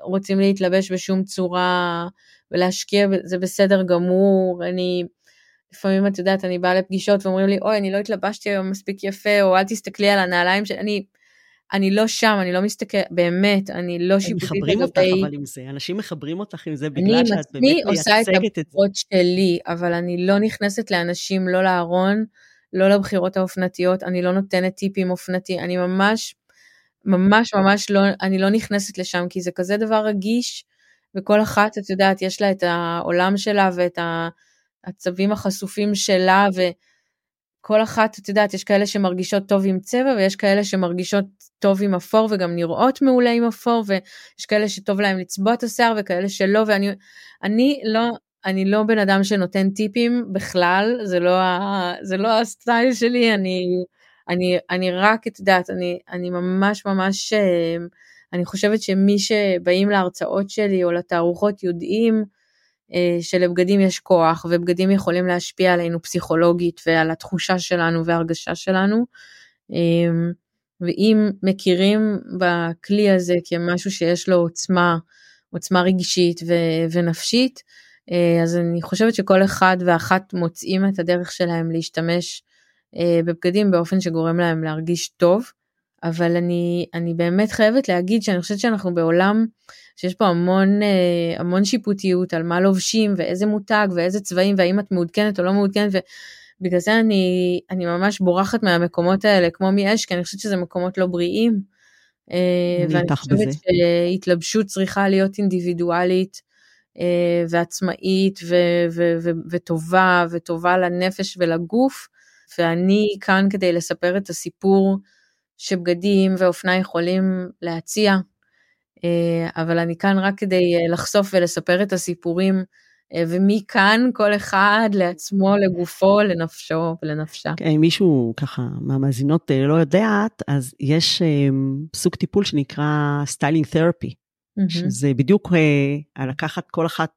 רוצים להתלבש בשום צורה ולהשקיע, זה בסדר גמור, אני... לפעמים את יודעת, אני באה לפגישות ואומרים לי, אוי, אני לא התלבשתי היום מספיק יפה, או אל תסתכלי על הנעליים שלי, אני, אני לא שם, אני לא מסתכלת, באמת, אני לא שיפוטית לגבי... מחברים אותך אבל עם זה, אנשים מחברים אותך עם זה בגלל שאת באמת מייצגת את זה. אני עושה את הבחירות שלי, אבל אני לא נכנסת לאנשים, לא לארון, לא לבחירות האופנתיות, אני לא נותנת טיפים אופנתי, אני ממש ממש ממש לא, אני לא נכנסת לשם, כי זה כזה דבר רגיש, וכל אחת, את יודעת, יש לה את העולם שלה ואת הצווים החשופים שלה, וכל אחת, את יודעת, יש כאלה שמרגישות טוב עם צבע, ויש כאלה שמרגישות טוב עם אפור, וגם נראות מעולה עם אפור, ויש כאלה שטוב להם לצבוע את השיער, וכאלה שלא, ואני אני לא, אני לא בן אדם שנותן טיפים בכלל, זה לא, זה לא הסטייל שלי, אני... אני, אני רק, את יודעת, אני, אני ממש ממש, אה, אני חושבת שמי שבאים להרצאות שלי או לתערוכות יודעים שלבגדים יש כוח ובגדים יכולים להשפיע עלינו פסיכולוגית ועל התחושה שלנו וההרגשה שלנו. אה, ואם מכירים בכלי הזה כמשהו שיש לו עוצמה, עוצמה רגשית ו- ונפשית, אה, אז אני חושבת שכל אחד ואחת מוצאים את הדרך שלהם להשתמש אה, בבגדים באופן שגורם להם להרגיש טוב. אבל אני, אני באמת חייבת להגיד שאני חושבת שאנחנו בעולם שיש פה המון, אה, המון שיפוטיות על מה לובשים ואיזה מותג ואיזה צבעים והאם את מעודכנת או לא מעודכנת ובגלל זה אני, אני ממש בורחת מהמקומות האלה כמו מאש כי אני חושבת שזה מקומות לא בריאים. ואני חושבת בזה. שהתלבשות צריכה להיות אינדיבידואלית אה, ועצמאית ו- ו- ו- וטובה וטובה לנפש ולגוף ואני כאן כדי לספר את הסיפור שבגדים ואופנה יכולים להציע אה, אבל אני כאן רק כדי אה, לחשוף ולספר את הסיפורים ומכאן כל אחד לעצמו, לגופו, לנפשו ולנפשה. כן, אם מישהו ככה מהמאזינות לא יודעת, אז יש סוג טיפול שנקרא styling therapy. שזה בדיוק אה, לקחת כל אחת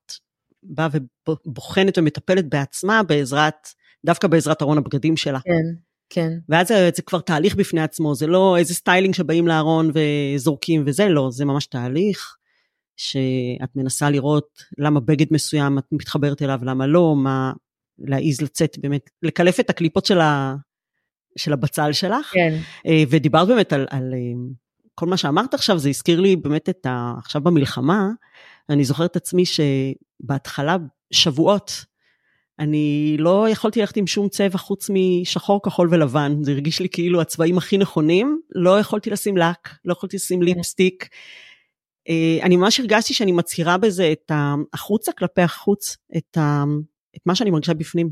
באה ובוחנת ומטפלת בעצמה בעזרת, דווקא בעזרת ארון הבגדים שלה. כן, כן. ואז זה, זה כבר תהליך בפני עצמו, זה לא איזה styling שבאים לארון וזורקים וזה, לא, זה ממש תהליך שאת מנסה לראות למה בגד מסוים את מתחברת אליו, למה לא, מה, להעיז לצאת באמת, לקלף את הקליפות של, ה, של הבצל שלך. כן. אה, ודיברת באמת על, על אה, כל מה שאמרת עכשיו, זה הזכיר לי באמת את ה... עכשיו במלחמה, אני זוכרת את עצמי שבהתחלה, שבועות, אני לא יכולתי ללכת עם שום צבע חוץ משחור, כחול ולבן. זה הרגיש לי כאילו הצבעים הכי נכונים. לא יכולתי לשים לק, לא יכולתי לשים כן. ליפסטיק. אה, אני ממש הרגשתי שאני מצהירה בזה את החוצה כלפי החוץ, את, ה, את מה שאני מרגישה בפנים.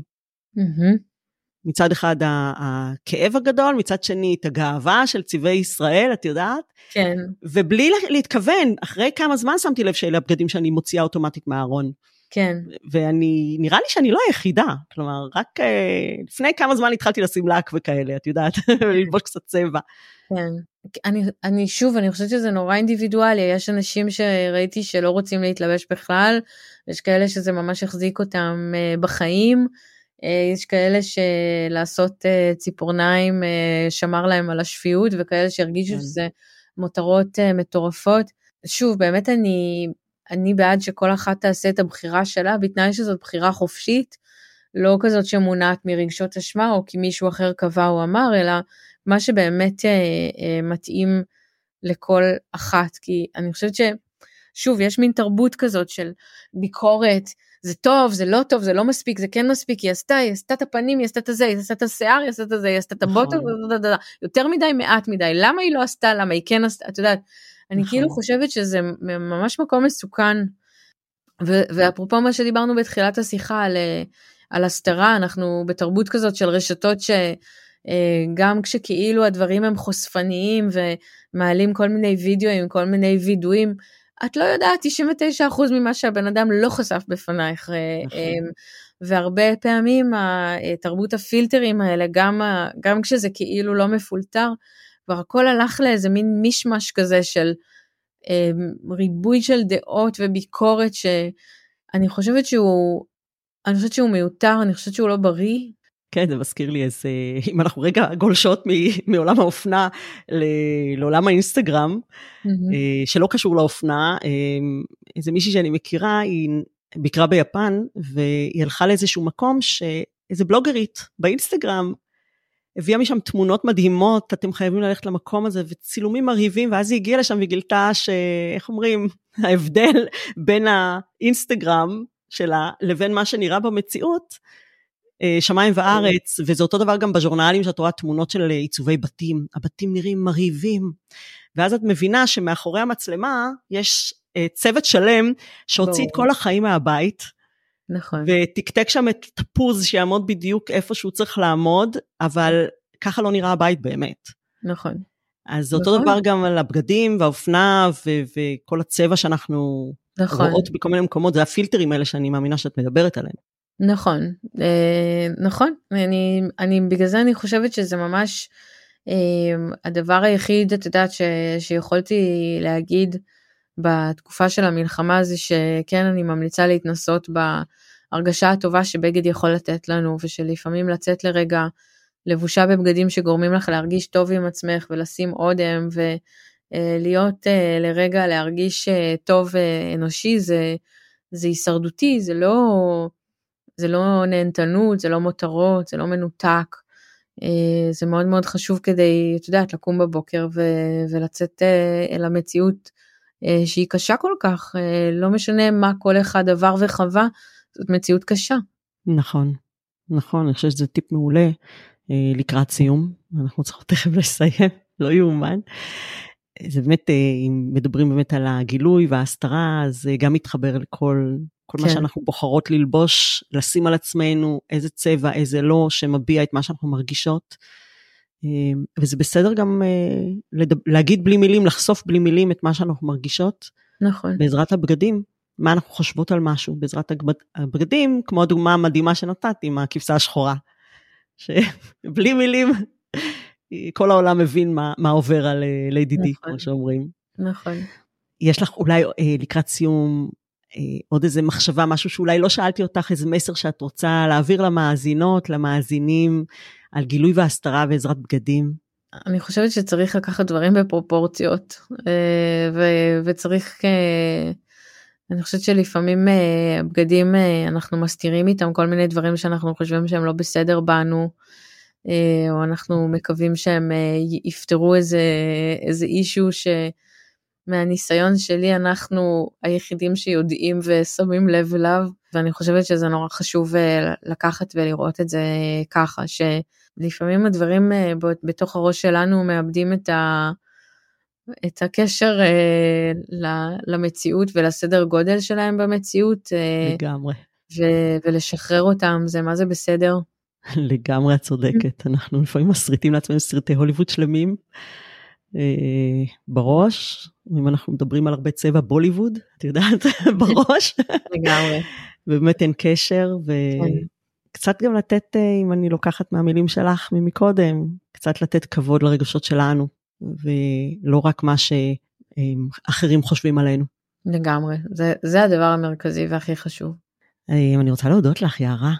מצד אחד הכאב הגדול, מצד שני את הגאווה של צבעי ישראל, את יודעת? כן. ובלי להתכוון, אחרי כמה זמן שמתי לב שאלה הבגדים שאני מוציאה אוטומטית מהארון. כן. ואני, נראה לי שאני לא היחידה, כלומר, רק uh, לפני כמה זמן התחלתי לשים לק וכאלה, את יודעת, וללבוש קצת צבע. כן. אני, אני שוב, אני חושבת שזה נורא אינדיבידואלי, יש אנשים שראיתי שלא רוצים להתלבש בכלל, יש כאלה שזה ממש החזיק אותם uh, בחיים. אה, יש כאלה שלעשות אה, ציפורניים אה, שמר להם על השפיות וכאלה שהרגישו כן. שזה מותרות מטורפות. שוב, באמת אני, אני בעד שכל אחת תעשה את הבחירה שלה, בתנאי שזאת בחירה חופשית, לא כזאת שמונעת מרגשות אשמה או כי מישהו אחר קבע או אמר, אלא מה שבאמת אה, אה, מתאים לכל אחת. כי אני חושבת ששוב, יש מין תרבות כזאת של ביקורת, זה טוב, זה לא טוב, זה לא מספיק, זה כן מספיק, היא עשתה, היא עשתה את הפנים, היא עשתה את הזה, היא עשתה את השיער, היא עשתה את זה, היא עשתה את הבוטום, נכון. יותר מדי, מעט מדי, למה היא לא עשתה, למה היא כן עשתה, את יודעת, אני נכון. כאילו חושבת שזה ממש מקום מסוכן. ואפרופו מה שדיברנו בתחילת השיחה על, על הסתרה, אנחנו בתרבות כזאת של רשתות שגם כשכאילו הדברים הם חושפניים ומעלים כל מיני וידאוים, כל מיני וידואים, את לא יודעת 99% ממה שהבן אדם לא חשף בפנייך. אה, נכון. והרבה פעמים תרבות הפילטרים האלה, גם, גם כשזה כאילו לא מפולטר, כבר הכל הלך לאיזה מין מישמש כזה של אמ, ריבוי של דעות וביקורת שאני חושבת שהוא, אני חושבת שהוא מיותר, אני חושבת שהוא לא בריא, כן, זה מזכיר לי איזה, אם אנחנו רגע גולשות מעולם האופנה לעולם האינסטגרם, mm-hmm. שלא קשור לאופנה, אה, איזה מישהי שאני מכירה, היא ביקרה ביפן, והיא הלכה לאיזשהו מקום שאיזה בלוגרית באינסטגרם הביאה משם תמונות מדהימות, אתם חייבים ללכת למקום הזה, וצילומים מרהיבים, ואז היא הגיעה לשם וגילתה שאיך אומרים, ההבדל בין האינסטגרם שלה לבין מה שנראה במציאות, אה, שמיים וארץ, וזה אותו דבר גם בז'ורנלים שאת רואה תמונות של עיצובי בתים, הבתים נראים מרהיבים, ואז את מבינה שמאחורי המצלמה יש אה, צוות שלם שהוציא את כל החיים מהבית, נכון. ותקתק שם את תפוז שיעמוד בדיוק איפה שהוא צריך לעמוד, אבל ככה לא נראה הבית באמת. נכון. אז זה נכון. אותו דבר גם על הבגדים והאופנה ו- וכל הצבע שאנחנו נכון. רואות בכל מיני מקומות, זה הפילטרים האלה שאני מאמינה שאת מדברת עליהם. נכון, אה, נכון, אני, אני בגלל זה אני חושבת שזה ממש אה, הדבר היחיד, את יודעת, ש, שיכולתי להגיד בתקופה של המלחמה זה שכן, אני ממליצה להתנסות בהרגשה הטובה שבגד יכול לתת לנו, ושלפעמים לצאת לרגע לבושה בבגדים שגורמים לך להרגיש טוב עם עצמך ולשים אודם ולהיות לרגע להרגיש טוב אנושי זה, זה הישרדותי, זה לא, זה לא נהנתנות, זה לא מותרות, זה לא מנותק. זה מאוד מאוד חשוב כדי, את יודעת, לקום בבוקר ו- ולצאת אל המציאות שהיא קשה כל כך, לא משנה מה כל אחד עבר וחווה, זאת מציאות קשה. נכון, נכון, אני חושבת שזה טיפ מעולה אה, לקראת סיום, אנחנו צריכות תכף לסיים, לא יאומן. זה באמת, אה, אם מדברים באמת על הגילוי וההסתרה, זה גם מתחבר לכל כל כן. מה שאנחנו בוחרות ללבוש, לשים על עצמנו, איזה צבע, איזה לא, שמביע את מה שאנחנו מרגישות. אה, וזה בסדר גם אה, להגיד בלי מילים, לחשוף בלי מילים את מה שאנחנו מרגישות. נכון. בעזרת הבגדים. מה אנחנו חושבות על משהו בעזרת הבגדים, כמו הדוגמה המדהימה שנתת עם הכבשה השחורה. שבלי מילים, כל העולם מבין מה, מה עובר על אה, ליידי די, נכון. כמו שאומרים. נכון. יש לך אולי אה, לקראת סיום עוד איזה מחשבה, משהו שאולי לא שאלתי אותך, איזה מסר שאת רוצה להעביר למאזינות, למאזינים, על גילוי והסתרה בעזרת בגדים? אני חושבת שצריך לקחת דברים בפרופורציות, ו- וצריך אני חושבת שלפעמים אה, בגדים אה, אנחנו מסתירים איתם כל מיני דברים שאנחנו חושבים שהם לא בסדר בנו, אה, או אנחנו מקווים שהם יפתרו איזה, איזה אישו שמהניסיון שלי אנחנו היחידים שיודעים ושמים לב אליו, ואני חושבת שזה נורא חשוב לקחת ולראות את זה ככה, שלפעמים הדברים בתוך הראש שלנו מאבדים את ה... את הקשר אה, למציאות ולסדר גודל שלהם במציאות. אה, לגמרי. ו- ולשחרר אותם זה מה זה בסדר. לגמרי את צודקת, אנחנו לפעמים מסריטים לעצמנו סרטי הוליווד שלמים אה, בראש, אם אנחנו מדברים על הרבה צבע בוליווד, את יודעת, בראש. לגמרי. באמת אין קשר, וקצת כן. גם לתת, אה, אם אני לוקחת מהמילים שלך ממקודם, קצת לתת כבוד לרגשות שלנו. ולא רק מה שאחרים חושבים עלינו. לגמרי, זה, זה הדבר המרכזי והכי חשוב. אה, אני רוצה להודות לך, יערה.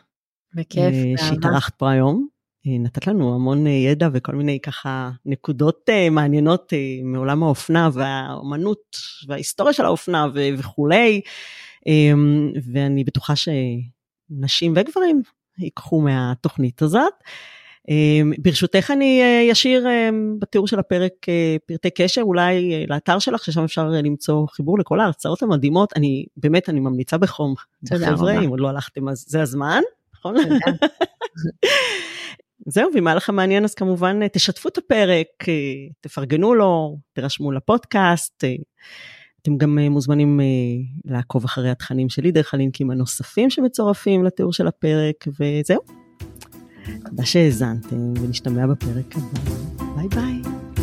בכיף, אה, שהתארחת פה היום. אה, נתת לנו המון ידע וכל מיני ככה נקודות מעניינות מעולם האופנה והאומנות וההיסטוריה של האופנה וכולי. ואני בטוחה שנשים וגברים ייקחו מהתוכנית הזאת. אמ, ברשותך אני אשאיר אה, אמ, בתיאור של הפרק אה, פרטי קשר אולי אה, לאתר שלך ששם אפשר למצוא חיבור לכל ההרצאות המדהימות אני באמת אני ממליצה בחום. תודה רבה. אם עוד לא הלכתם אז זה הזמן נכון? זהו ואם היה לכם מעניין אז כמובן תשתפו את הפרק תפרגנו לו תירשמו לפודקאסט. אתם גם מוזמנים לעקוב אחרי התכנים שלי דרך הלינקים הנוספים שמצורפים לתיאור של הפרק וזהו. תודה שהאזנתם ונשתמע בפרק הבא. ביי ביי.